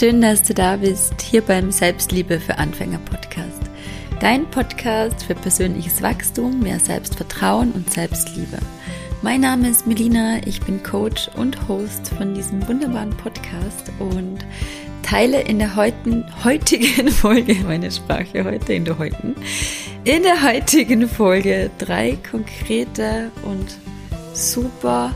Schön, dass du da bist, hier beim Selbstliebe für Anfänger Podcast. Dein Podcast für persönliches Wachstum, mehr Selbstvertrauen und Selbstliebe. Mein Name ist Melina, ich bin Coach und Host von diesem wunderbaren Podcast und teile in der heutigen, heutigen Folge, meine Sprache heute in der heutigen, in der heutigen Folge drei konkrete und super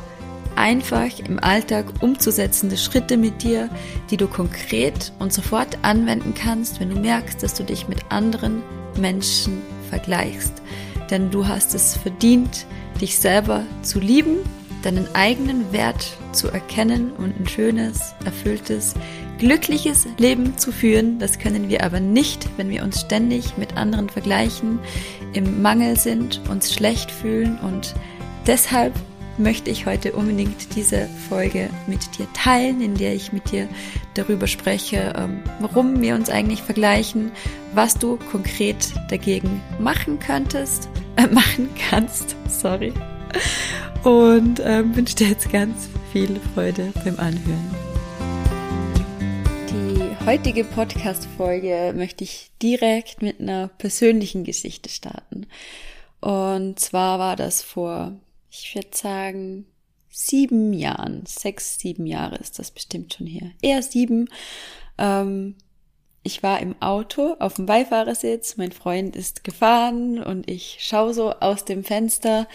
einfach im Alltag umzusetzende Schritte mit dir, die du konkret und sofort anwenden kannst, wenn du merkst, dass du dich mit anderen Menschen vergleichst. Denn du hast es verdient, dich selber zu lieben, deinen eigenen Wert zu erkennen und ein schönes, erfülltes, glückliches Leben zu führen. Das können wir aber nicht, wenn wir uns ständig mit anderen vergleichen, im Mangel sind, uns schlecht fühlen und deshalb möchte ich heute unbedingt diese Folge mit dir teilen, in der ich mit dir darüber spreche, ähm, warum wir uns eigentlich vergleichen, was du konkret dagegen machen könntest, äh, machen kannst, sorry. Und ähm, wünsche dir jetzt ganz viel Freude beim Anhören. Die heutige Podcast-Folge möchte ich direkt mit einer persönlichen Geschichte starten. Und zwar war das vor ich würde sagen, sieben Jahren, sechs, sieben Jahre ist das bestimmt schon her. Eher sieben. Ähm, ich war im Auto auf dem Beifahrersitz, mein Freund ist gefahren und ich schaue so aus dem Fenster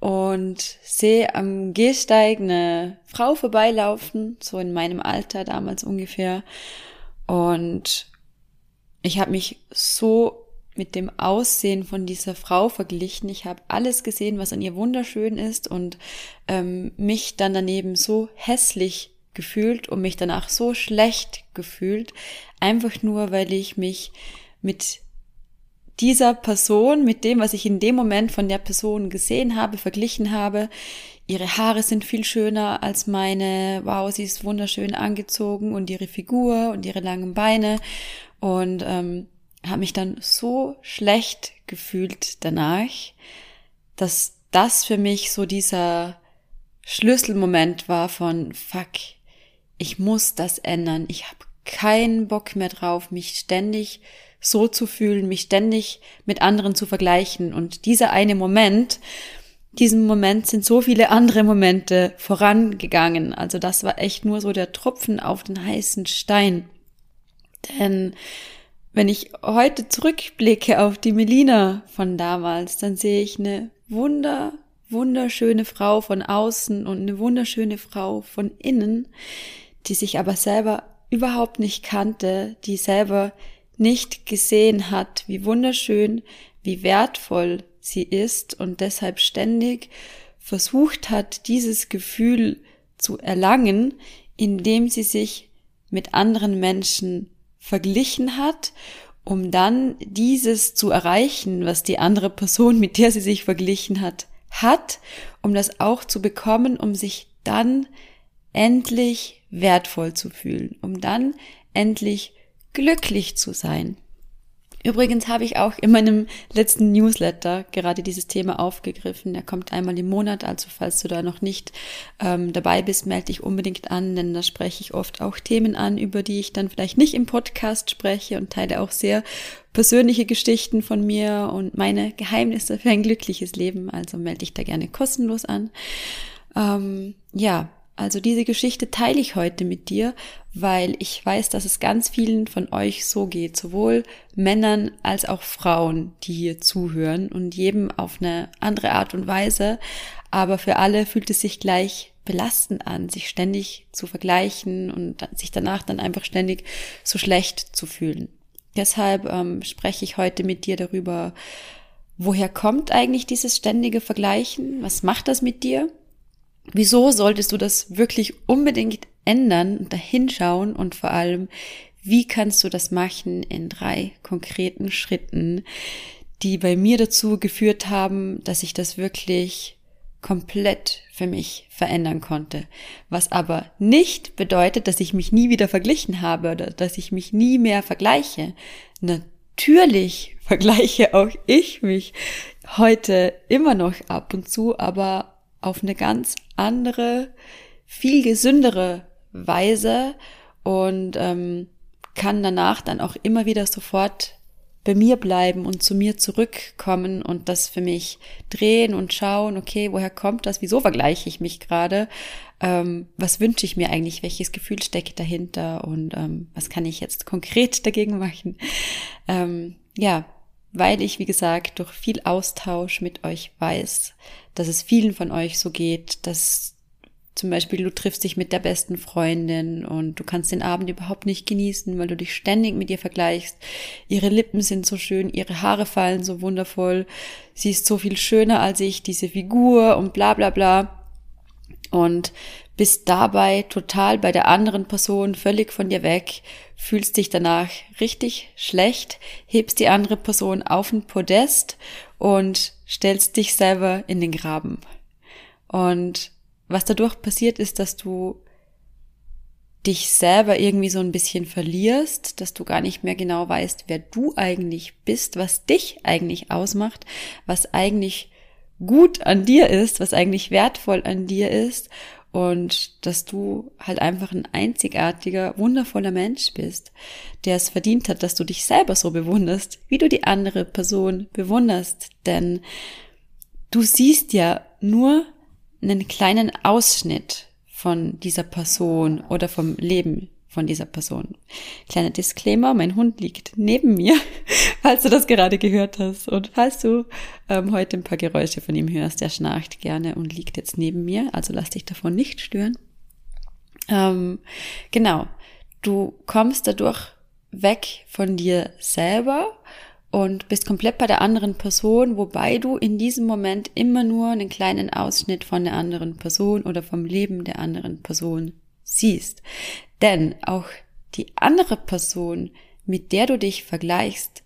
und sehe am Gehsteig eine Frau vorbeilaufen, so in meinem Alter damals ungefähr. Und ich habe mich so mit dem Aussehen von dieser Frau verglichen. Ich habe alles gesehen, was an ihr wunderschön ist und ähm, mich dann daneben so hässlich gefühlt und mich danach so schlecht gefühlt, einfach nur, weil ich mich mit dieser Person, mit dem, was ich in dem Moment von der Person gesehen habe, verglichen habe. Ihre Haare sind viel schöner als meine. Wow, sie ist wunderschön angezogen und ihre Figur und ihre langen Beine. Und ähm, habe mich dann so schlecht gefühlt danach, dass das für mich so dieser Schlüsselmoment war von fuck, ich muss das ändern. Ich habe keinen Bock mehr drauf, mich ständig so zu fühlen, mich ständig mit anderen zu vergleichen. Und dieser eine Moment, diesem Moment sind so viele andere Momente vorangegangen. Also das war echt nur so der Tropfen auf den heißen Stein. Denn wenn ich heute zurückblicke auf die Melina von damals, dann sehe ich eine wunder, wunderschöne Frau von außen und eine wunderschöne Frau von innen, die sich aber selber überhaupt nicht kannte, die selber nicht gesehen hat, wie wunderschön, wie wertvoll sie ist und deshalb ständig versucht hat, dieses Gefühl zu erlangen, indem sie sich mit anderen Menschen verglichen hat, um dann dieses zu erreichen, was die andere Person, mit der sie sich verglichen hat, hat, um das auch zu bekommen, um sich dann endlich wertvoll zu fühlen, um dann endlich glücklich zu sein. Übrigens habe ich auch in meinem letzten Newsletter gerade dieses Thema aufgegriffen. Der kommt einmal im Monat, also falls du da noch nicht ähm, dabei bist, melde dich unbedingt an, denn da spreche ich oft auch Themen an, über die ich dann vielleicht nicht im Podcast spreche und teile auch sehr persönliche Geschichten von mir und meine Geheimnisse für ein glückliches Leben. Also melde dich da gerne kostenlos an. Ähm, ja, also diese Geschichte teile ich heute mit dir, weil ich weiß, dass es ganz vielen von euch so geht, sowohl Männern als auch Frauen, die hier zuhören und jedem auf eine andere Art und Weise. Aber für alle fühlt es sich gleich belastend an, sich ständig zu vergleichen und sich danach dann einfach ständig so schlecht zu fühlen. Deshalb ähm, spreche ich heute mit dir darüber, woher kommt eigentlich dieses ständige Vergleichen? Was macht das mit dir? Wieso solltest du das wirklich unbedingt ändern und dahinschauen und vor allem, wie kannst du das machen in drei konkreten Schritten, die bei mir dazu geführt haben, dass ich das wirklich komplett für mich verändern konnte. Was aber nicht bedeutet, dass ich mich nie wieder verglichen habe oder dass ich mich nie mehr vergleiche. Natürlich vergleiche auch ich mich heute immer noch ab und zu, aber auf eine ganz andere, viel gesündere Weise und ähm, kann danach dann auch immer wieder sofort bei mir bleiben und zu mir zurückkommen und das für mich drehen und schauen, okay, woher kommt das? Wieso vergleiche ich mich gerade? Ähm, was wünsche ich mir eigentlich? Welches Gefühl steckt dahinter? Und ähm, was kann ich jetzt konkret dagegen machen? Ähm, ja, weil ich, wie gesagt, durch viel Austausch mit euch weiß, dass es vielen von euch so geht, dass zum Beispiel, du triffst dich mit der besten Freundin und du kannst den Abend überhaupt nicht genießen, weil du dich ständig mit ihr vergleichst. Ihre Lippen sind so schön, ihre Haare fallen so wundervoll, sie ist so viel schöner als ich, diese Figur und bla bla bla. Und bist dabei total bei der anderen Person völlig von dir weg, fühlst dich danach richtig schlecht, hebst die andere Person auf ein Podest und stellst dich selber in den Graben. Und was dadurch passiert ist, dass du dich selber irgendwie so ein bisschen verlierst, dass du gar nicht mehr genau weißt, wer du eigentlich bist, was dich eigentlich ausmacht, was eigentlich gut an dir ist, was eigentlich wertvoll an dir ist und dass du halt einfach ein einzigartiger, wundervoller Mensch bist, der es verdient hat, dass du dich selber so bewunderst, wie du die andere Person bewunderst, denn du siehst ja nur einen kleinen Ausschnitt von dieser Person oder vom Leben von dieser Person. Kleiner Disclaimer, mein Hund liegt neben mir, falls du das gerade gehört hast. Und falls du ähm, heute ein paar Geräusche von ihm hörst, der schnarcht gerne und liegt jetzt neben mir, also lass dich davon nicht stören. Ähm, genau, du kommst dadurch weg von dir selber und bist komplett bei der anderen Person, wobei du in diesem Moment immer nur einen kleinen Ausschnitt von der anderen Person oder vom Leben der anderen Person siehst. Denn auch die andere Person, mit der du dich vergleichst,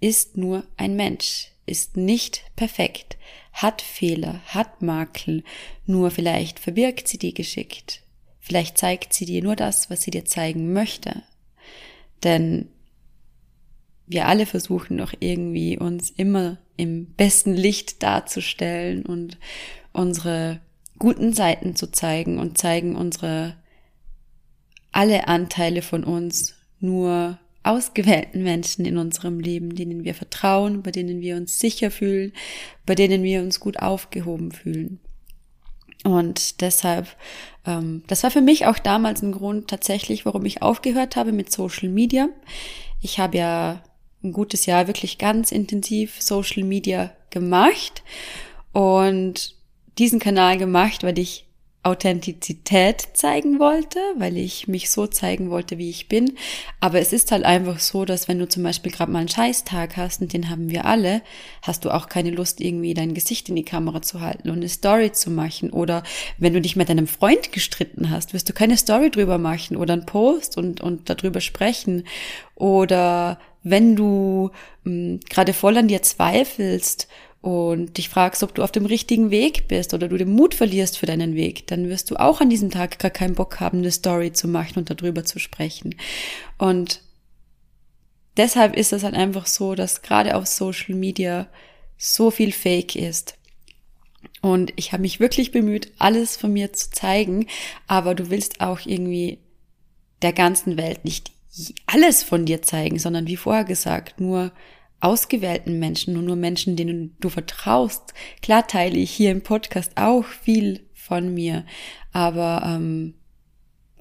ist nur ein Mensch, ist nicht perfekt, hat Fehler, hat Makel, nur vielleicht verbirgt sie die geschickt. Vielleicht zeigt sie dir nur das, was sie dir zeigen möchte. Denn wir alle versuchen doch irgendwie uns immer im besten Licht darzustellen und unsere guten Seiten zu zeigen und zeigen unsere alle Anteile von uns nur ausgewählten Menschen in unserem Leben, denen wir vertrauen, bei denen wir uns sicher fühlen, bei denen wir uns gut aufgehoben fühlen. Und deshalb, ähm, das war für mich auch damals ein Grund tatsächlich, warum ich aufgehört habe mit Social Media. Ich habe ja ein gutes Jahr wirklich ganz intensiv Social Media gemacht und diesen Kanal gemacht, weil ich Authentizität zeigen wollte, weil ich mich so zeigen wollte, wie ich bin. Aber es ist halt einfach so, dass wenn du zum Beispiel gerade mal einen Scheißtag hast, und den haben wir alle, hast du auch keine Lust, irgendwie dein Gesicht in die Kamera zu halten und eine Story zu machen. Oder wenn du dich mit deinem Freund gestritten hast, wirst du keine Story drüber machen oder einen Post und, und darüber sprechen. Oder wenn du hm, gerade voll an dir zweifelst und dich fragst, ob du auf dem richtigen Weg bist oder du den Mut verlierst für deinen Weg, dann wirst du auch an diesem Tag gar keinen Bock haben, eine Story zu machen und darüber zu sprechen. Und deshalb ist es halt einfach so, dass gerade auf Social Media so viel Fake ist. Und ich habe mich wirklich bemüht, alles von mir zu zeigen, aber du willst auch irgendwie der ganzen Welt nicht alles von dir zeigen, sondern wie vorher gesagt, nur ausgewählten Menschen und nur Menschen, denen du vertraust. Klar teile ich hier im Podcast auch viel von mir, aber ähm,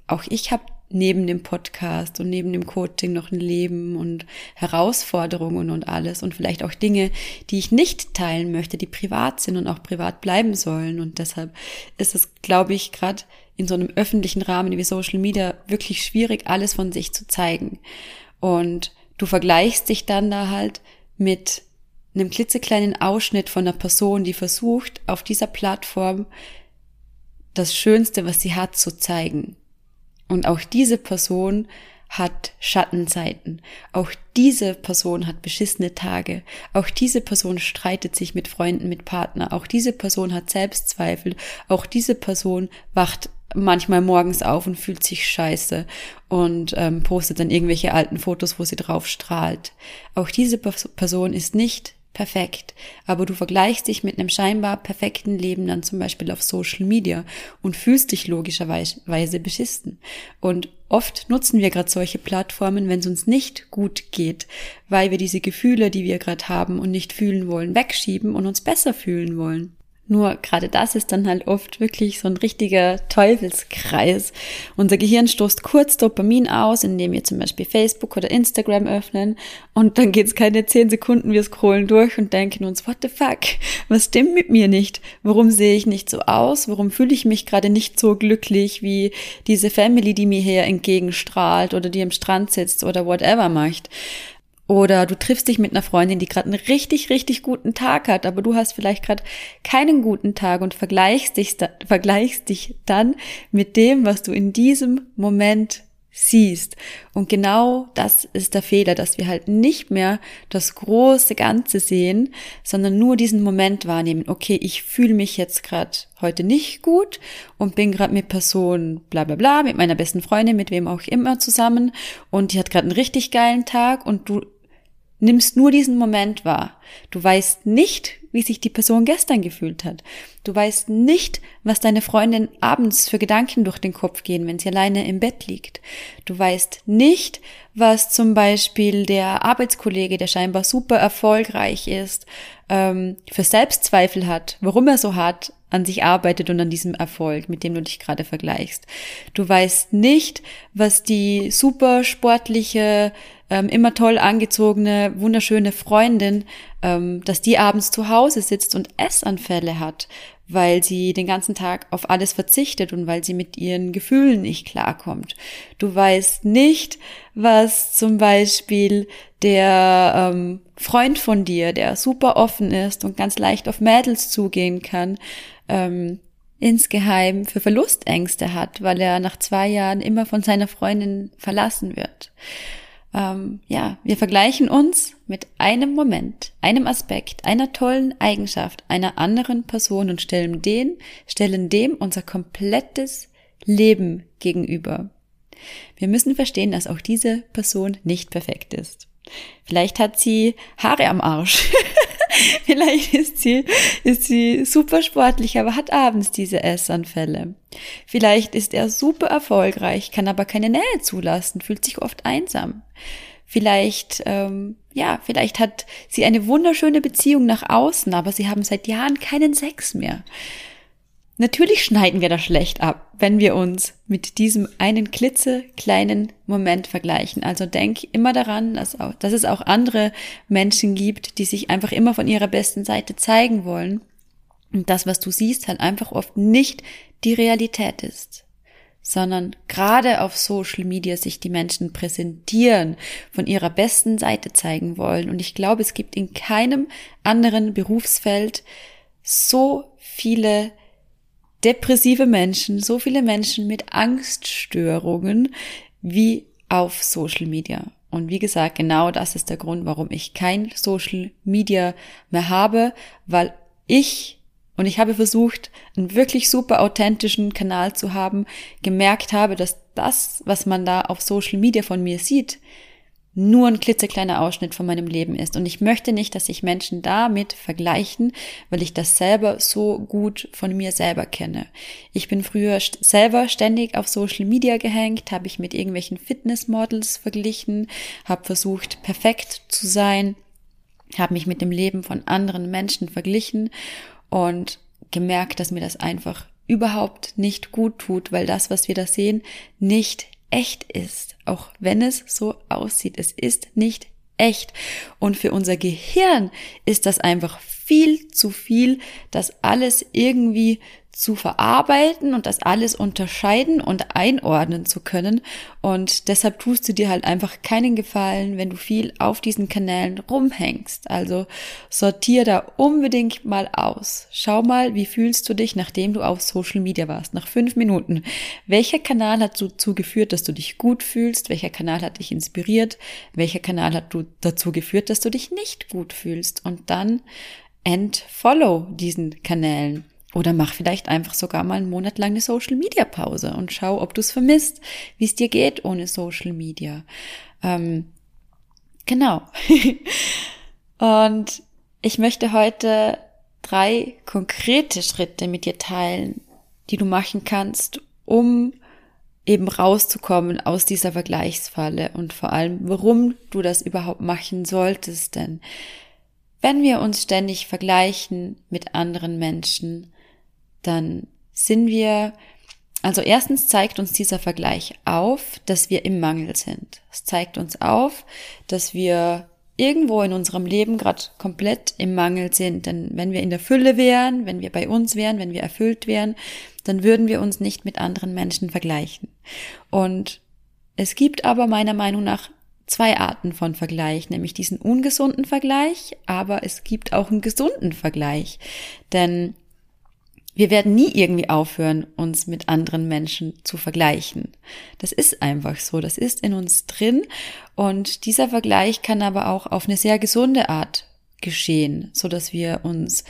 auch ich habe neben dem Podcast und neben dem Coaching noch ein Leben und Herausforderungen und alles und vielleicht auch Dinge, die ich nicht teilen möchte, die privat sind und auch privat bleiben sollen. Und deshalb ist es, glaube ich, gerade in so einem öffentlichen Rahmen wie Social Media wirklich schwierig, alles von sich zu zeigen. Und du vergleichst dich dann da halt mit einem klitzekleinen Ausschnitt von einer Person, die versucht, auf dieser Plattform das Schönste, was sie hat, zu zeigen. Und auch diese Person hat Schattenseiten. Auch diese Person hat beschissene Tage. Auch diese Person streitet sich mit Freunden, mit Partner. Auch diese Person hat Selbstzweifel. Auch diese Person wacht manchmal morgens auf und fühlt sich scheiße und ähm, postet dann irgendwelche alten Fotos, wo sie drauf strahlt. Auch diese Person ist nicht perfekt, aber du vergleichst dich mit einem scheinbar perfekten Leben dann zum Beispiel auf Social Media und fühlst dich logischerweise beschissen. Und oft nutzen wir gerade solche Plattformen, wenn es uns nicht gut geht, weil wir diese Gefühle, die wir gerade haben und nicht fühlen wollen, wegschieben und uns besser fühlen wollen. Nur gerade das ist dann halt oft wirklich so ein richtiger Teufelskreis. Unser Gehirn stoßt kurz Dopamin aus, indem wir zum Beispiel Facebook oder Instagram öffnen und dann geht's keine zehn Sekunden, wir scrollen durch und denken uns, what the fuck, was stimmt mit mir nicht? Warum sehe ich nicht so aus? Warum fühle ich mich gerade nicht so glücklich wie diese Family, die mir hier entgegenstrahlt oder die am Strand sitzt oder whatever macht? Oder du triffst dich mit einer Freundin, die gerade einen richtig, richtig guten Tag hat, aber du hast vielleicht gerade keinen guten Tag und vergleichst dich, vergleichst dich dann mit dem, was du in diesem Moment siehst. Und genau das ist der Fehler, dass wir halt nicht mehr das große Ganze sehen, sondern nur diesen Moment wahrnehmen. Okay, ich fühle mich jetzt gerade heute nicht gut und bin gerade mit Person bla bla bla, mit meiner besten Freundin, mit wem auch immer zusammen und die hat gerade einen richtig geilen Tag und du nimmst nur diesen Moment wahr. Du weißt nicht, wie sich die Person gestern gefühlt hat. Du weißt nicht, was deine Freundin abends für Gedanken durch den Kopf gehen, wenn sie alleine im Bett liegt. Du weißt nicht, was zum Beispiel der Arbeitskollege, der scheinbar super erfolgreich ist, ähm, für Selbstzweifel hat, warum er so hart an sich arbeitet und an diesem Erfolg, mit dem du dich gerade vergleichst. Du weißt nicht, was die super sportliche, ähm, immer toll angezogene, wunderschöne Freundin, ähm, dass die abends zu Hause sitzt und Essanfälle hat, weil sie den ganzen Tag auf alles verzichtet und weil sie mit ihren Gefühlen nicht klarkommt. Du weißt nicht, was zum Beispiel der ähm, Freund von dir, der super offen ist und ganz leicht auf Mädels zugehen kann, ähm, insgeheim für Verlustängste hat, weil er nach zwei Jahren immer von seiner Freundin verlassen wird. Ähm, ja, wir vergleichen uns mit einem Moment, einem Aspekt, einer tollen Eigenschaft einer anderen Person und stellen den, stellen dem unser komplettes Leben gegenüber. Wir müssen verstehen, dass auch diese Person nicht perfekt ist. Vielleicht hat sie Haare am Arsch. Vielleicht ist sie, ist sie super sportlich, aber hat abends diese Essanfälle. Vielleicht ist er super erfolgreich, kann aber keine Nähe zulassen, fühlt sich oft einsam. Vielleicht, ähm, ja, vielleicht hat sie eine wunderschöne Beziehung nach außen, aber sie haben seit Jahren keinen Sex mehr. Natürlich schneiden wir das schlecht ab, wenn wir uns mit diesem einen klitzekleinen Moment vergleichen. Also denk immer daran, dass, auch, dass es auch andere Menschen gibt, die sich einfach immer von ihrer besten Seite zeigen wollen. Und das, was du siehst, halt einfach oft nicht die Realität ist. Sondern gerade auf Social Media sich die Menschen präsentieren, von ihrer besten Seite zeigen wollen. Und ich glaube, es gibt in keinem anderen Berufsfeld so viele depressive Menschen, so viele Menschen mit Angststörungen wie auf Social Media. Und wie gesagt, genau das ist der Grund, warum ich kein Social Media mehr habe, weil ich und ich habe versucht, einen wirklich super authentischen Kanal zu haben, gemerkt habe, dass das, was man da auf Social Media von mir sieht, nur ein klitzekleiner Ausschnitt von meinem Leben ist. Und ich möchte nicht, dass sich Menschen damit vergleichen, weil ich das selber so gut von mir selber kenne. Ich bin früher selber ständig auf Social Media gehängt, habe ich mit irgendwelchen Fitnessmodels verglichen, habe versucht, perfekt zu sein, habe mich mit dem Leben von anderen Menschen verglichen und gemerkt, dass mir das einfach überhaupt nicht gut tut, weil das, was wir da sehen, nicht echt ist, auch wenn es so aussieht. Es ist nicht echt. Und für unser Gehirn ist das einfach viel zu viel, das alles irgendwie zu verarbeiten und das alles unterscheiden und einordnen zu können. Und deshalb tust du dir halt einfach keinen Gefallen, wenn du viel auf diesen Kanälen rumhängst. Also sortier da unbedingt mal aus. Schau mal, wie fühlst du dich, nachdem du auf Social Media warst, nach fünf Minuten. Welcher Kanal hat dazu geführt, dass du dich gut fühlst? Welcher Kanal hat dich inspiriert? Welcher Kanal hat du dazu geführt, dass du dich nicht gut fühlst? Und dann entfollow diesen Kanälen. Oder mach vielleicht einfach sogar mal einen Monat lang eine Social Media Pause und schau, ob du es vermisst, wie es dir geht ohne Social Media. Ähm, genau. und ich möchte heute drei konkrete Schritte mit dir teilen, die du machen kannst, um eben rauszukommen aus dieser Vergleichsfalle und vor allem, warum du das überhaupt machen solltest. Denn wenn wir uns ständig vergleichen mit anderen Menschen, dann sind wir, also erstens zeigt uns dieser Vergleich auf, dass wir im Mangel sind. Es zeigt uns auf, dass wir irgendwo in unserem Leben gerade komplett im Mangel sind. Denn wenn wir in der Fülle wären, wenn wir bei uns wären, wenn wir erfüllt wären, dann würden wir uns nicht mit anderen Menschen vergleichen. Und es gibt aber meiner Meinung nach zwei Arten von Vergleich, nämlich diesen ungesunden Vergleich, aber es gibt auch einen gesunden Vergleich. Denn wir werden nie irgendwie aufhören, uns mit anderen Menschen zu vergleichen. Das ist einfach so, das ist in uns drin und dieser Vergleich kann aber auch auf eine sehr gesunde Art geschehen, so dass wir uns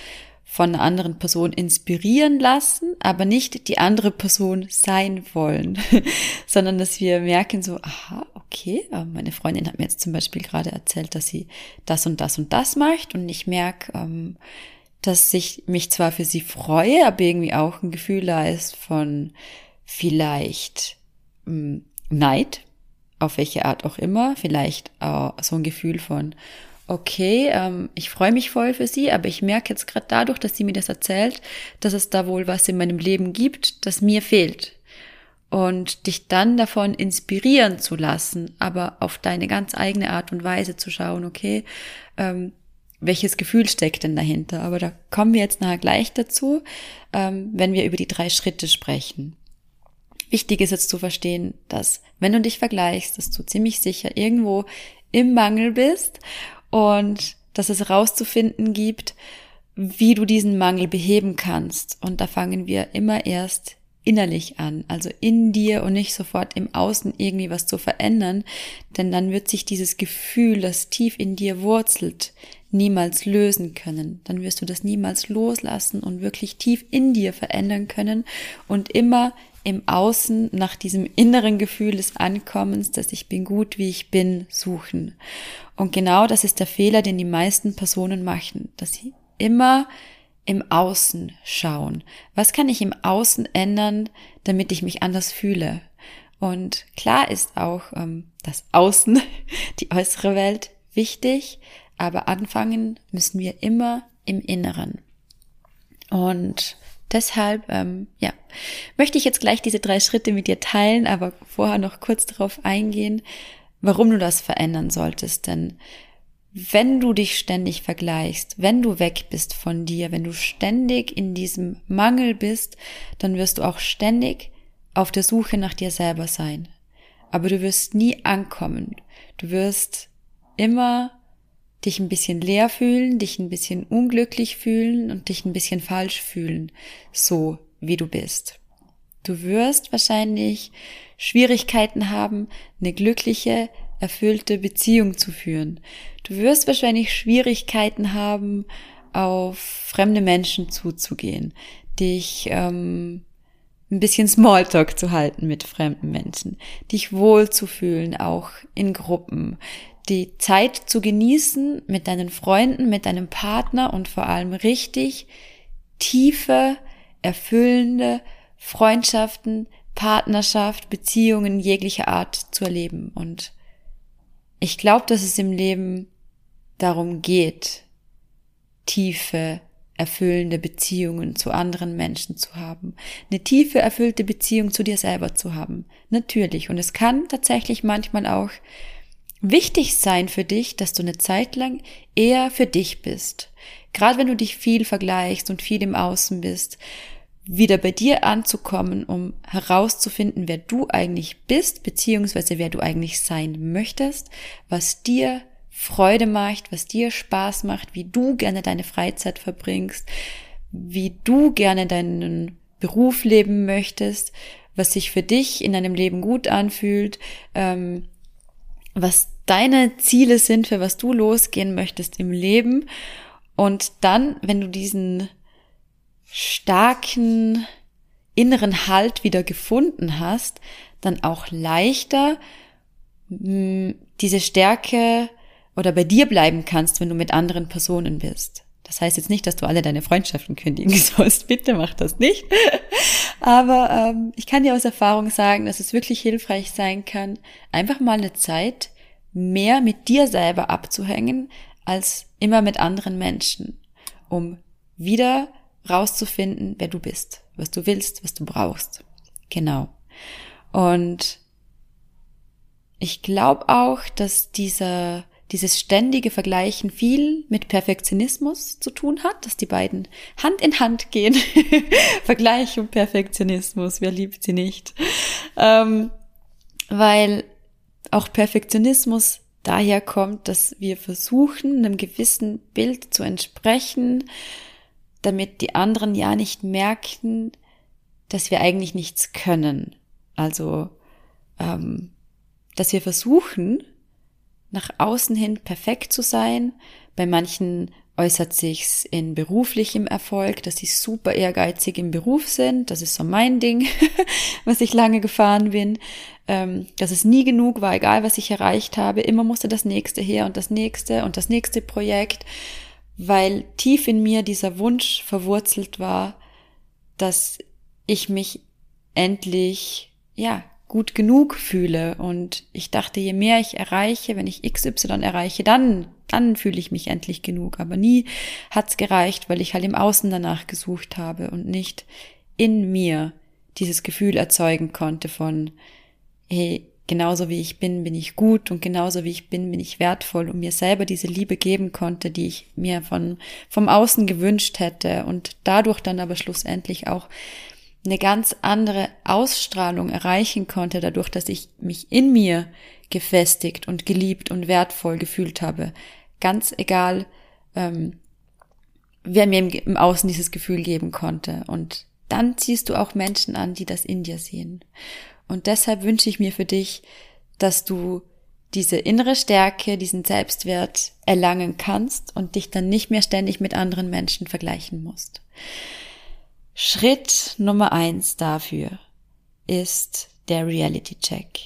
von einer anderen Person inspirieren lassen, aber nicht die andere Person sein wollen, sondern dass wir merken so, aha, okay, meine Freundin hat mir jetzt zum Beispiel gerade erzählt, dass sie das und das und das macht und ich merke, ähm, dass ich mich zwar für sie freue, aber irgendwie auch ein Gefühl da ist von vielleicht ähm, Neid, auf welche Art auch immer, vielleicht auch so ein Gefühl von, okay, ähm, ich freue mich voll für sie, aber ich merke jetzt gerade dadurch, dass sie mir das erzählt, dass es da wohl was in meinem Leben gibt, das mir fehlt. Und dich dann davon inspirieren zu lassen, aber auf deine ganz eigene Art und Weise zu schauen, okay, ähm, welches Gefühl steckt denn dahinter. Aber da kommen wir jetzt nachher gleich dazu, ähm, wenn wir über die drei Schritte sprechen. Wichtig ist jetzt zu verstehen, dass wenn du dich vergleichst, dass du ziemlich sicher irgendwo im Mangel bist und dass es herauszufinden gibt, wie du diesen Mangel beheben kannst. Und da fangen wir immer erst innerlich an, also in dir und nicht sofort im Außen irgendwie was zu verändern, denn dann wird sich dieses Gefühl, das tief in dir wurzelt, niemals lösen können. Dann wirst du das niemals loslassen und wirklich tief in dir verändern können und immer im Außen nach diesem inneren Gefühl des Ankommens, dass ich bin gut, wie ich bin, suchen. Und genau das ist der Fehler, den die meisten Personen machen, dass sie immer im Außen schauen. Was kann ich im Außen ändern, damit ich mich anders fühle? Und klar ist auch ähm, das Außen, die äußere Welt wichtig, aber anfangen müssen wir immer im Inneren. Und deshalb, ähm, ja, möchte ich jetzt gleich diese drei Schritte mit dir teilen, aber vorher noch kurz darauf eingehen, warum du das verändern solltest. Denn wenn du dich ständig vergleichst, wenn du weg bist von dir, wenn du ständig in diesem Mangel bist, dann wirst du auch ständig auf der Suche nach dir selber sein. Aber du wirst nie ankommen. Du wirst immer dich ein bisschen leer fühlen, dich ein bisschen unglücklich fühlen und dich ein bisschen falsch fühlen, so wie du bist. Du wirst wahrscheinlich Schwierigkeiten haben, eine glückliche, erfüllte Beziehung zu führen. Du wirst wahrscheinlich Schwierigkeiten haben, auf fremde Menschen zuzugehen, dich ähm, ein bisschen Smalltalk zu halten mit fremden Menschen, dich wohlzufühlen, auch in Gruppen, die Zeit zu genießen mit deinen Freunden, mit deinem Partner und vor allem richtig tiefe, erfüllende Freundschaften, Partnerschaft, Beziehungen jeglicher Art zu erleben. Und ich glaube, dass es im Leben darum geht, tiefe, erfüllende Beziehungen zu anderen Menschen zu haben, eine tiefe, erfüllte Beziehung zu dir selber zu haben. Natürlich. Und es kann tatsächlich manchmal auch wichtig sein für dich, dass du eine Zeit lang eher für dich bist. Gerade wenn du dich viel vergleichst und viel im Außen bist, wieder bei dir anzukommen, um herauszufinden, wer du eigentlich bist, beziehungsweise wer du eigentlich sein möchtest, was dir Freude macht, was dir Spaß macht, wie du gerne deine Freizeit verbringst, wie du gerne deinen Beruf leben möchtest, was sich für dich in deinem Leben gut anfühlt, ähm, was deine Ziele sind, für was du losgehen möchtest im Leben. Und dann, wenn du diesen starken inneren Halt wieder gefunden hast, dann auch leichter hm, diese Stärke oder bei dir bleiben kannst, wenn du mit anderen Personen bist. Das heißt jetzt nicht, dass du alle deine Freundschaften kündigen sollst. Bitte mach das nicht. Aber ähm, ich kann dir aus Erfahrung sagen, dass es wirklich hilfreich sein kann, einfach mal eine Zeit mehr mit dir selber abzuhängen, als immer mit anderen Menschen, um wieder rauszufinden, wer du bist, was du willst, was du brauchst. Genau. Und ich glaube auch, dass dieser dieses ständige Vergleichen viel mit Perfektionismus zu tun hat, dass die beiden Hand in Hand gehen. Vergleich und Perfektionismus, wer liebt sie nicht? Ähm, weil auch Perfektionismus daher kommt, dass wir versuchen, einem gewissen Bild zu entsprechen, damit die anderen ja nicht merken, dass wir eigentlich nichts können. Also, ähm, dass wir versuchen, nach außen hin perfekt zu sein. Bei manchen äußert sich's in beruflichem Erfolg, dass sie super ehrgeizig im Beruf sind. Das ist so mein Ding, was ich lange gefahren bin. Ähm, dass es nie genug war, egal was ich erreicht habe. Immer musste das nächste her und das nächste und das nächste Projekt, weil tief in mir dieser Wunsch verwurzelt war, dass ich mich endlich, ja, gut genug fühle. Und ich dachte, je mehr ich erreiche, wenn ich XY erreiche, dann, dann fühle ich mich endlich genug. Aber nie hat's gereicht, weil ich halt im Außen danach gesucht habe und nicht in mir dieses Gefühl erzeugen konnte von, hey, genauso wie ich bin, bin ich gut und genauso wie ich bin, bin ich wertvoll und mir selber diese Liebe geben konnte, die ich mir von, vom Außen gewünscht hätte und dadurch dann aber schlussendlich auch eine ganz andere Ausstrahlung erreichen konnte, dadurch, dass ich mich in mir gefestigt und geliebt und wertvoll gefühlt habe. Ganz egal, ähm, wer mir im, im Außen dieses Gefühl geben konnte. Und dann ziehst du auch Menschen an, die das in dir sehen. Und deshalb wünsche ich mir für dich, dass du diese innere Stärke, diesen Selbstwert erlangen kannst und dich dann nicht mehr ständig mit anderen Menschen vergleichen musst. Schritt Nummer eins dafür ist der Reality Check.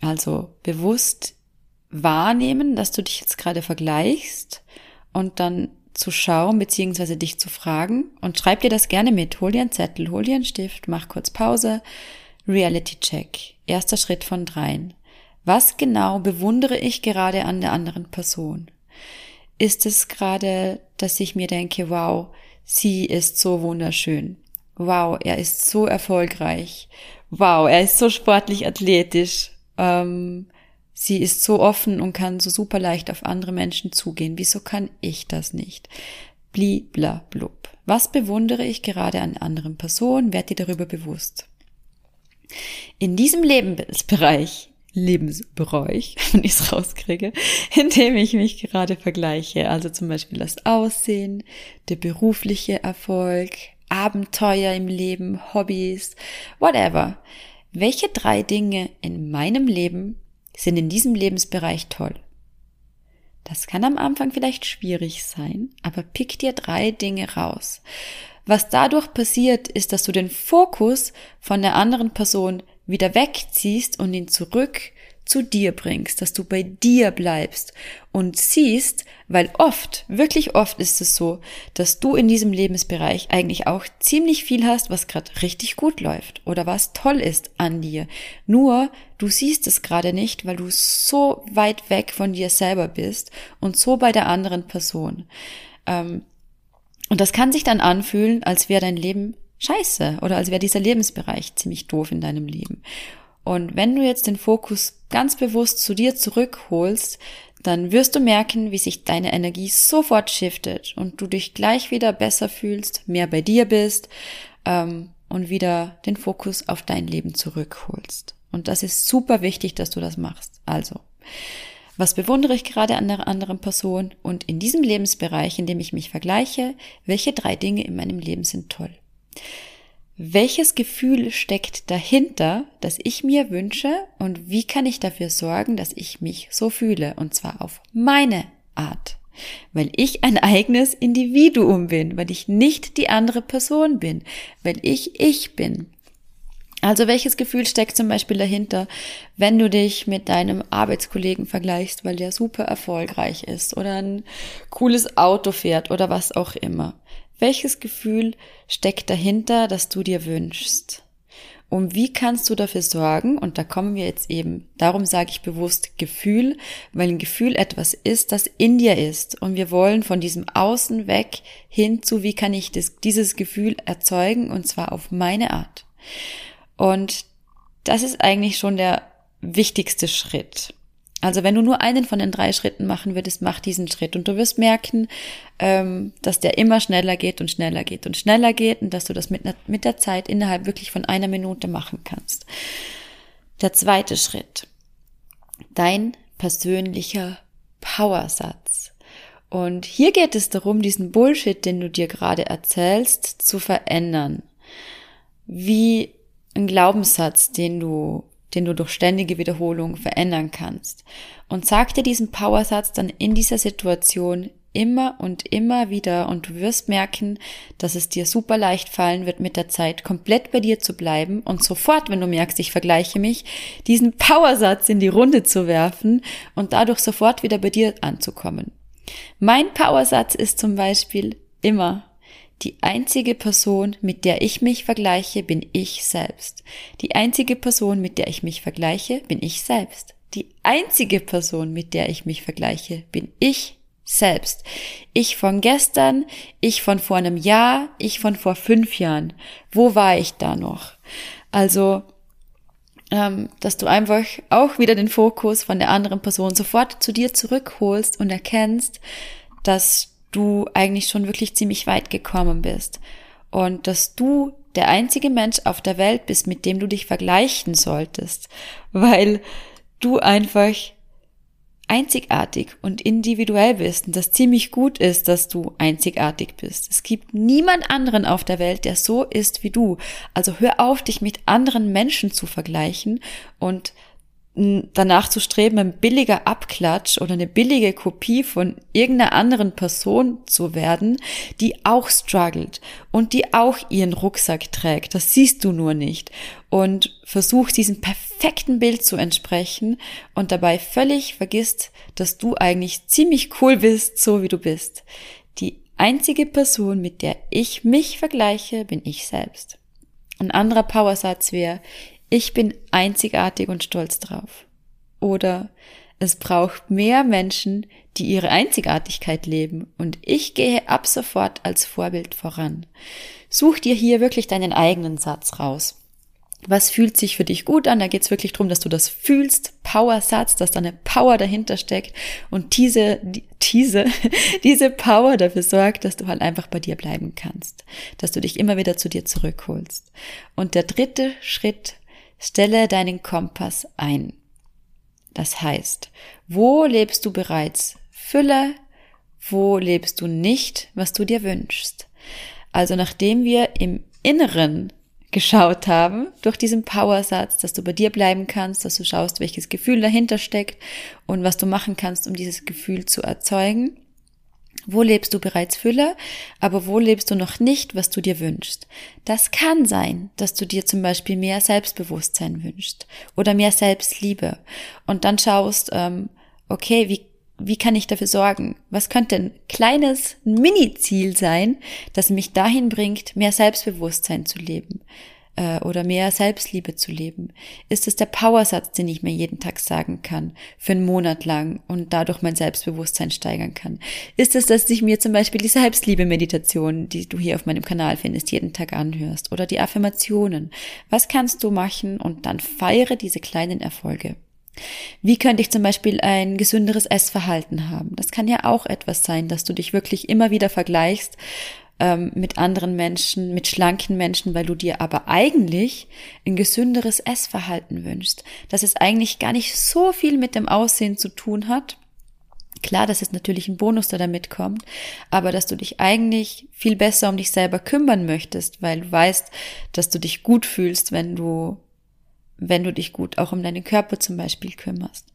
Also bewusst wahrnehmen, dass du dich jetzt gerade vergleichst und dann zu schauen beziehungsweise dich zu fragen und schreib dir das gerne mit. Hol dir einen Zettel, hol dir einen Stift, mach kurz Pause. Reality Check. Erster Schritt von dreien. Was genau bewundere ich gerade an der anderen Person? Ist es gerade, dass ich mir denke, wow, sie ist so wunderschön. Wow, er ist so erfolgreich. Wow, er ist so sportlich athletisch. Ähm, sie ist so offen und kann so super leicht auf andere Menschen zugehen. Wieso kann ich das nicht? Blibla blub. Was bewundere ich gerade an anderen Personen? Werd dir darüber bewusst. In diesem Lebensbereich Lebensbereich, wenn ich es rauskriege, in dem ich mich gerade vergleiche. Also zum Beispiel das Aussehen, der berufliche Erfolg, Abenteuer im Leben, Hobbys, whatever. Welche drei Dinge in meinem Leben sind in diesem Lebensbereich toll? Das kann am Anfang vielleicht schwierig sein, aber pick dir drei Dinge raus. Was dadurch passiert, ist, dass du den Fokus von der anderen Person wieder wegziehst und ihn zurück zu dir bringst, dass du bei dir bleibst und siehst, weil oft, wirklich oft ist es so, dass du in diesem Lebensbereich eigentlich auch ziemlich viel hast, was gerade richtig gut läuft oder was toll ist an dir. Nur du siehst es gerade nicht, weil du so weit weg von dir selber bist und so bei der anderen Person. Ähm, und das kann sich dann anfühlen, als wäre dein Leben scheiße oder als wäre dieser Lebensbereich ziemlich doof in deinem Leben. Und wenn du jetzt den Fokus ganz bewusst zu dir zurückholst, dann wirst du merken, wie sich deine Energie sofort shiftet und du dich gleich wieder besser fühlst, mehr bei dir bist ähm, und wieder den Fokus auf dein Leben zurückholst. Und das ist super wichtig, dass du das machst. Also, was bewundere ich gerade an der anderen Person und in diesem Lebensbereich, in dem ich mich vergleiche, welche drei Dinge in meinem Leben sind toll? Welches Gefühl steckt dahinter, das ich mir wünsche und wie kann ich dafür sorgen, dass ich mich so fühle und zwar auf meine Art? Weil ich ein eigenes Individuum bin, weil ich nicht die andere Person bin, weil ich ich bin. Also welches Gefühl steckt zum Beispiel dahinter, wenn du dich mit deinem Arbeitskollegen vergleichst, weil der super erfolgreich ist oder ein cooles Auto fährt oder was auch immer? Welches Gefühl steckt dahinter, das du dir wünschst? Und wie kannst du dafür sorgen? Und da kommen wir jetzt eben, darum sage ich bewusst Gefühl, weil ein Gefühl etwas ist, das in dir ist. Und wir wollen von diesem Außen weg hin zu, wie kann ich das, dieses Gefühl erzeugen? Und zwar auf meine Art. Und das ist eigentlich schon der wichtigste Schritt. Also wenn du nur einen von den drei Schritten machen würdest, mach diesen Schritt und du wirst merken, ähm, dass der immer schneller geht und schneller geht und schneller geht und dass du das mit, mit der Zeit innerhalb wirklich von einer Minute machen kannst. Der zweite Schritt. Dein persönlicher Powersatz. Und hier geht es darum, diesen Bullshit, den du dir gerade erzählst, zu verändern. Wie ein Glaubenssatz, den du den du durch ständige Wiederholung verändern kannst. Und sag dir diesen Powersatz dann in dieser Situation immer und immer wieder und du wirst merken, dass es dir super leicht fallen wird mit der Zeit komplett bei dir zu bleiben und sofort, wenn du merkst, ich vergleiche mich, diesen Powersatz in die Runde zu werfen und dadurch sofort wieder bei dir anzukommen. Mein Powersatz ist zum Beispiel immer die einzige Person, mit der ich mich vergleiche, bin ich selbst. Die einzige Person, mit der ich mich vergleiche, bin ich selbst. Die einzige Person, mit der ich mich vergleiche, bin ich selbst. Ich von gestern, ich von vor einem Jahr, ich von vor fünf Jahren. Wo war ich da noch? Also, ähm, dass du einfach auch wieder den Fokus von der anderen Person sofort zu dir zurückholst und erkennst, dass du eigentlich schon wirklich ziemlich weit gekommen bist und dass du der einzige Mensch auf der Welt bist, mit dem du dich vergleichen solltest, weil du einfach einzigartig und individuell bist und das ziemlich gut ist, dass du einzigartig bist. Es gibt niemand anderen auf der Welt, der so ist wie du. Also hör auf, dich mit anderen Menschen zu vergleichen und danach zu streben, ein billiger Abklatsch oder eine billige Kopie von irgendeiner anderen Person zu werden, die auch struggelt und die auch ihren Rucksack trägt. Das siehst du nur nicht. Und versuchst diesem perfekten Bild zu entsprechen und dabei völlig vergisst, dass du eigentlich ziemlich cool bist, so wie du bist. Die einzige Person, mit der ich mich vergleiche, bin ich selbst. Ein anderer Powersatz wäre, ich bin einzigartig und stolz drauf. Oder es braucht mehr Menschen, die ihre Einzigartigkeit leben und ich gehe ab sofort als Vorbild voran. Such dir hier wirklich deinen eigenen Satz raus. Was fühlt sich für dich gut an? Da geht es wirklich darum, dass du das fühlst. Power-Satz, dass da eine Power dahinter steckt und diese, diese, diese Power dafür sorgt, dass du halt einfach bei dir bleiben kannst. Dass du dich immer wieder zu dir zurückholst. Und der dritte Schritt Stelle deinen Kompass ein. Das heißt, wo lebst du bereits Fülle, wo lebst du nicht, was du dir wünschst. Also nachdem wir im Inneren geschaut haben, durch diesen Powersatz, dass du bei dir bleiben kannst, dass du schaust, welches Gefühl dahinter steckt und was du machen kannst, um dieses Gefühl zu erzeugen, wo lebst du bereits Fülle, aber wo lebst du noch nicht, was du dir wünschst? Das kann sein, dass du dir zum Beispiel mehr Selbstbewusstsein wünschst oder mehr Selbstliebe und dann schaust, ähm, okay, wie, wie kann ich dafür sorgen? Was könnte ein kleines Mini-Ziel sein, das mich dahin bringt, mehr Selbstbewusstsein zu leben? Äh, oder mehr Selbstliebe zu leben? Ist es der Powersatz, den ich mir jeden Tag sagen kann, für einen Monat lang und dadurch mein Selbstbewusstsein steigern kann? Ist es, dass ich mir zum Beispiel die Selbstliebe-Meditation, die du hier auf meinem Kanal findest, jeden Tag anhörst oder die Affirmationen? Was kannst du machen und dann feiere diese kleinen Erfolge? Wie könnte ich zum Beispiel ein gesünderes Essverhalten haben? Das kann ja auch etwas sein, dass du dich wirklich immer wieder vergleichst ähm, mit anderen Menschen, mit schlanken Menschen, weil du dir aber eigentlich ein gesünderes Essverhalten wünschst, dass es eigentlich gar nicht so viel mit dem Aussehen zu tun hat. Klar, dass es natürlich ein Bonus, der damit kommt, aber dass du dich eigentlich viel besser um dich selber kümmern möchtest, weil du weißt, dass du dich gut fühlst, wenn du, wenn du dich gut auch um deinen Körper zum Beispiel kümmerst.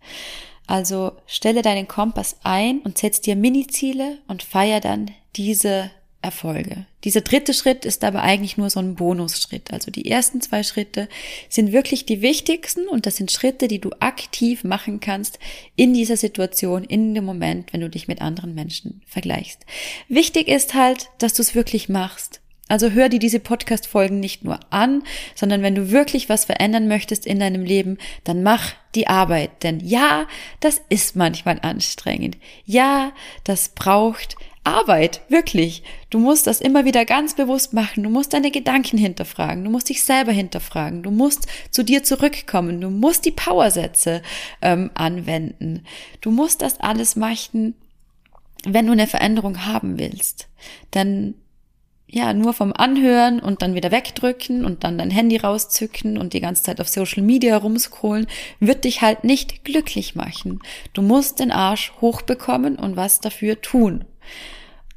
Also stelle deinen Kompass ein und setz dir Mini-Ziele und feier dann diese Erfolge. Dieser dritte Schritt ist aber eigentlich nur so ein Bonusschritt. Also die ersten zwei Schritte sind wirklich die wichtigsten und das sind Schritte, die du aktiv machen kannst in dieser Situation, in dem Moment, wenn du dich mit anderen Menschen vergleichst. Wichtig ist halt, dass du es wirklich machst. Also hör dir diese Podcast-Folgen nicht nur an, sondern wenn du wirklich was verändern möchtest in deinem Leben, dann mach die Arbeit. Denn ja, das ist manchmal anstrengend. Ja, das braucht Arbeit, wirklich. Du musst das immer wieder ganz bewusst machen. Du musst deine Gedanken hinterfragen. Du musst dich selber hinterfragen. Du musst zu dir zurückkommen. Du musst die Powersätze ähm, anwenden. Du musst das alles machen, wenn du eine Veränderung haben willst. Denn ja, nur vom Anhören und dann wieder wegdrücken und dann dein Handy rauszücken und die ganze Zeit auf Social Media rumscrollen, wird dich halt nicht glücklich machen. Du musst den Arsch hochbekommen und was dafür tun.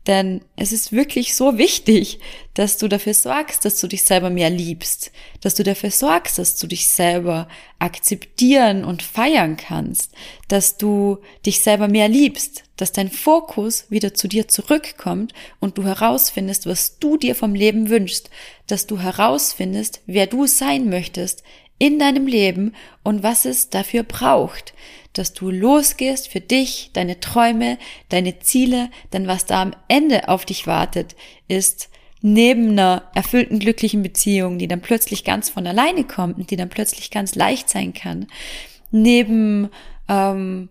Denn es ist wirklich so wichtig, dass du dafür sorgst, dass du dich selber mehr liebst, dass du dafür sorgst, dass du dich selber akzeptieren und feiern kannst, dass du dich selber mehr liebst, dass dein Fokus wieder zu dir zurückkommt und du herausfindest, was du dir vom Leben wünschst, dass du herausfindest, wer du sein möchtest in deinem Leben und was es dafür braucht, dass du losgehst für dich, deine Träume, deine Ziele, denn was da am Ende auf dich wartet, ist neben einer erfüllten, glücklichen Beziehung, die dann plötzlich ganz von alleine kommt und die dann plötzlich ganz leicht sein kann, neben ähm,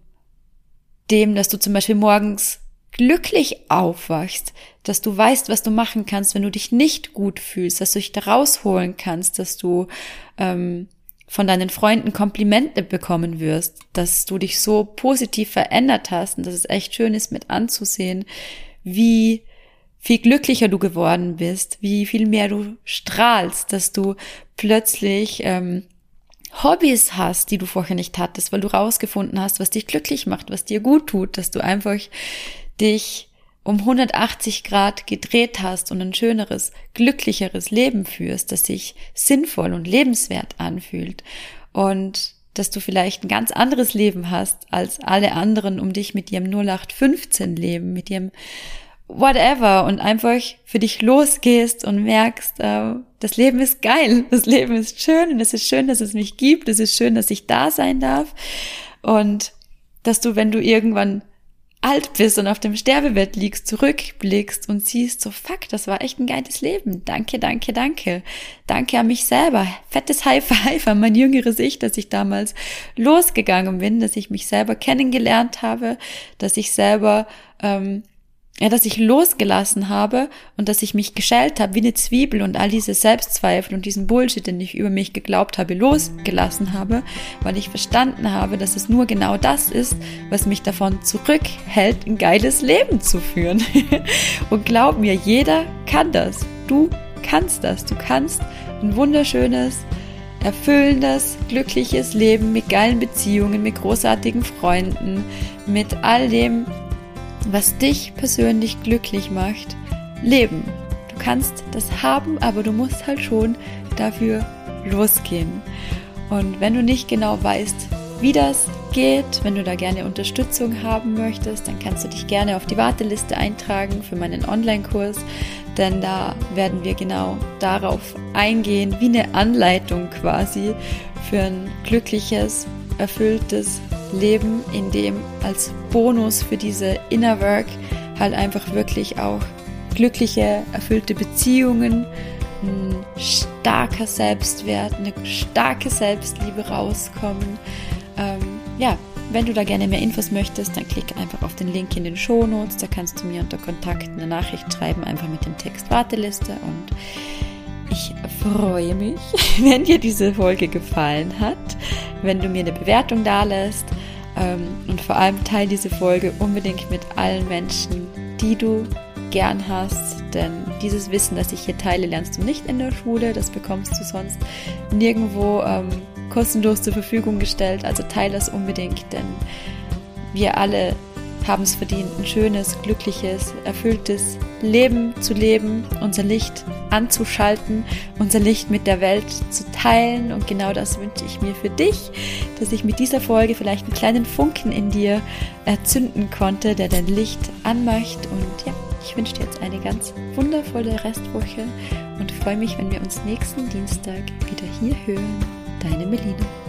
dem, dass du zum Beispiel morgens glücklich aufwachst, dass du weißt, was du machen kannst, wenn du dich nicht gut fühlst, dass du dich da rausholen kannst, dass du ähm, von deinen Freunden Komplimente bekommen wirst, dass du dich so positiv verändert hast und dass es echt schön ist mit anzusehen, wie viel glücklicher du geworden bist, wie viel mehr du strahlst, dass du plötzlich ähm, Hobbys hast, die du vorher nicht hattest, weil du rausgefunden hast, was dich glücklich macht, was dir gut tut, dass du einfach dich um 180 Grad gedreht hast und ein schöneres, glücklicheres Leben führst, das sich sinnvoll und lebenswert anfühlt und dass du vielleicht ein ganz anderes Leben hast als alle anderen um dich mit ihrem 0815 Leben, mit ihrem whatever und einfach für dich losgehst und merkst, äh, das Leben ist geil, das Leben ist schön und es ist schön, dass es mich gibt, es ist schön, dass ich da sein darf und dass du, wenn du irgendwann alt bist und auf dem Sterbebett liegst, zurückblickst und siehst, so fuck, das war echt ein geiles Leben. Danke, danke, danke. Danke an mich selber. Fettes High Five an mein jüngeres Ich, dass ich damals losgegangen bin, dass ich mich selber kennengelernt habe, dass ich selber ähm, ja, dass ich losgelassen habe und dass ich mich geschält habe wie eine Zwiebel und all diese Selbstzweifel und diesen Bullshit, den ich über mich geglaubt habe, losgelassen habe, weil ich verstanden habe, dass es nur genau das ist, was mich davon zurückhält, ein geiles Leben zu führen. und glaub mir, jeder kann das. Du kannst das. Du kannst ein wunderschönes, erfüllendes, glückliches Leben mit geilen Beziehungen, mit großartigen Freunden, mit all dem, was dich persönlich glücklich macht, leben. Du kannst das haben, aber du musst halt schon dafür losgehen. Und wenn du nicht genau weißt, wie das geht, wenn du da gerne Unterstützung haben möchtest, dann kannst du dich gerne auf die Warteliste eintragen für meinen Online-Kurs, denn da werden wir genau darauf eingehen, wie eine Anleitung quasi für ein glückliches, erfülltes Leben, in dem als Bonus für diese Inner Work halt einfach wirklich auch glückliche, erfüllte Beziehungen, ein starker Selbstwert, eine starke Selbstliebe rauskommen. Ähm, ja, wenn du da gerne mehr Infos möchtest, dann klick einfach auf den Link in den Show Notes. Da kannst du mir unter Kontakt eine Nachricht schreiben, einfach mit dem Text Warteliste. Und ich freue mich, wenn dir diese Folge gefallen hat, wenn du mir eine Bewertung da lässt und vor allem teile diese Folge unbedingt mit allen Menschen, die du gern hast, denn dieses Wissen, das ich hier teile, lernst du nicht in der Schule, das bekommst du sonst nirgendwo ähm, kostenlos zur Verfügung gestellt. Also teile das unbedingt, denn wir alle haben es verdient, ein schönes, glückliches, erfülltes Leben zu leben, unser Licht anzuschalten, unser Licht mit der Welt zu teilen. Und genau das wünsche ich mir für dich, dass ich mit dieser Folge vielleicht einen kleinen Funken in dir erzünden konnte, der dein Licht anmacht. Und ja, Ich wünsche dir jetzt eine ganz wundervolle Restwoche und freue mich, wenn wir uns nächsten Dienstag wieder hier hören. Deine Melina.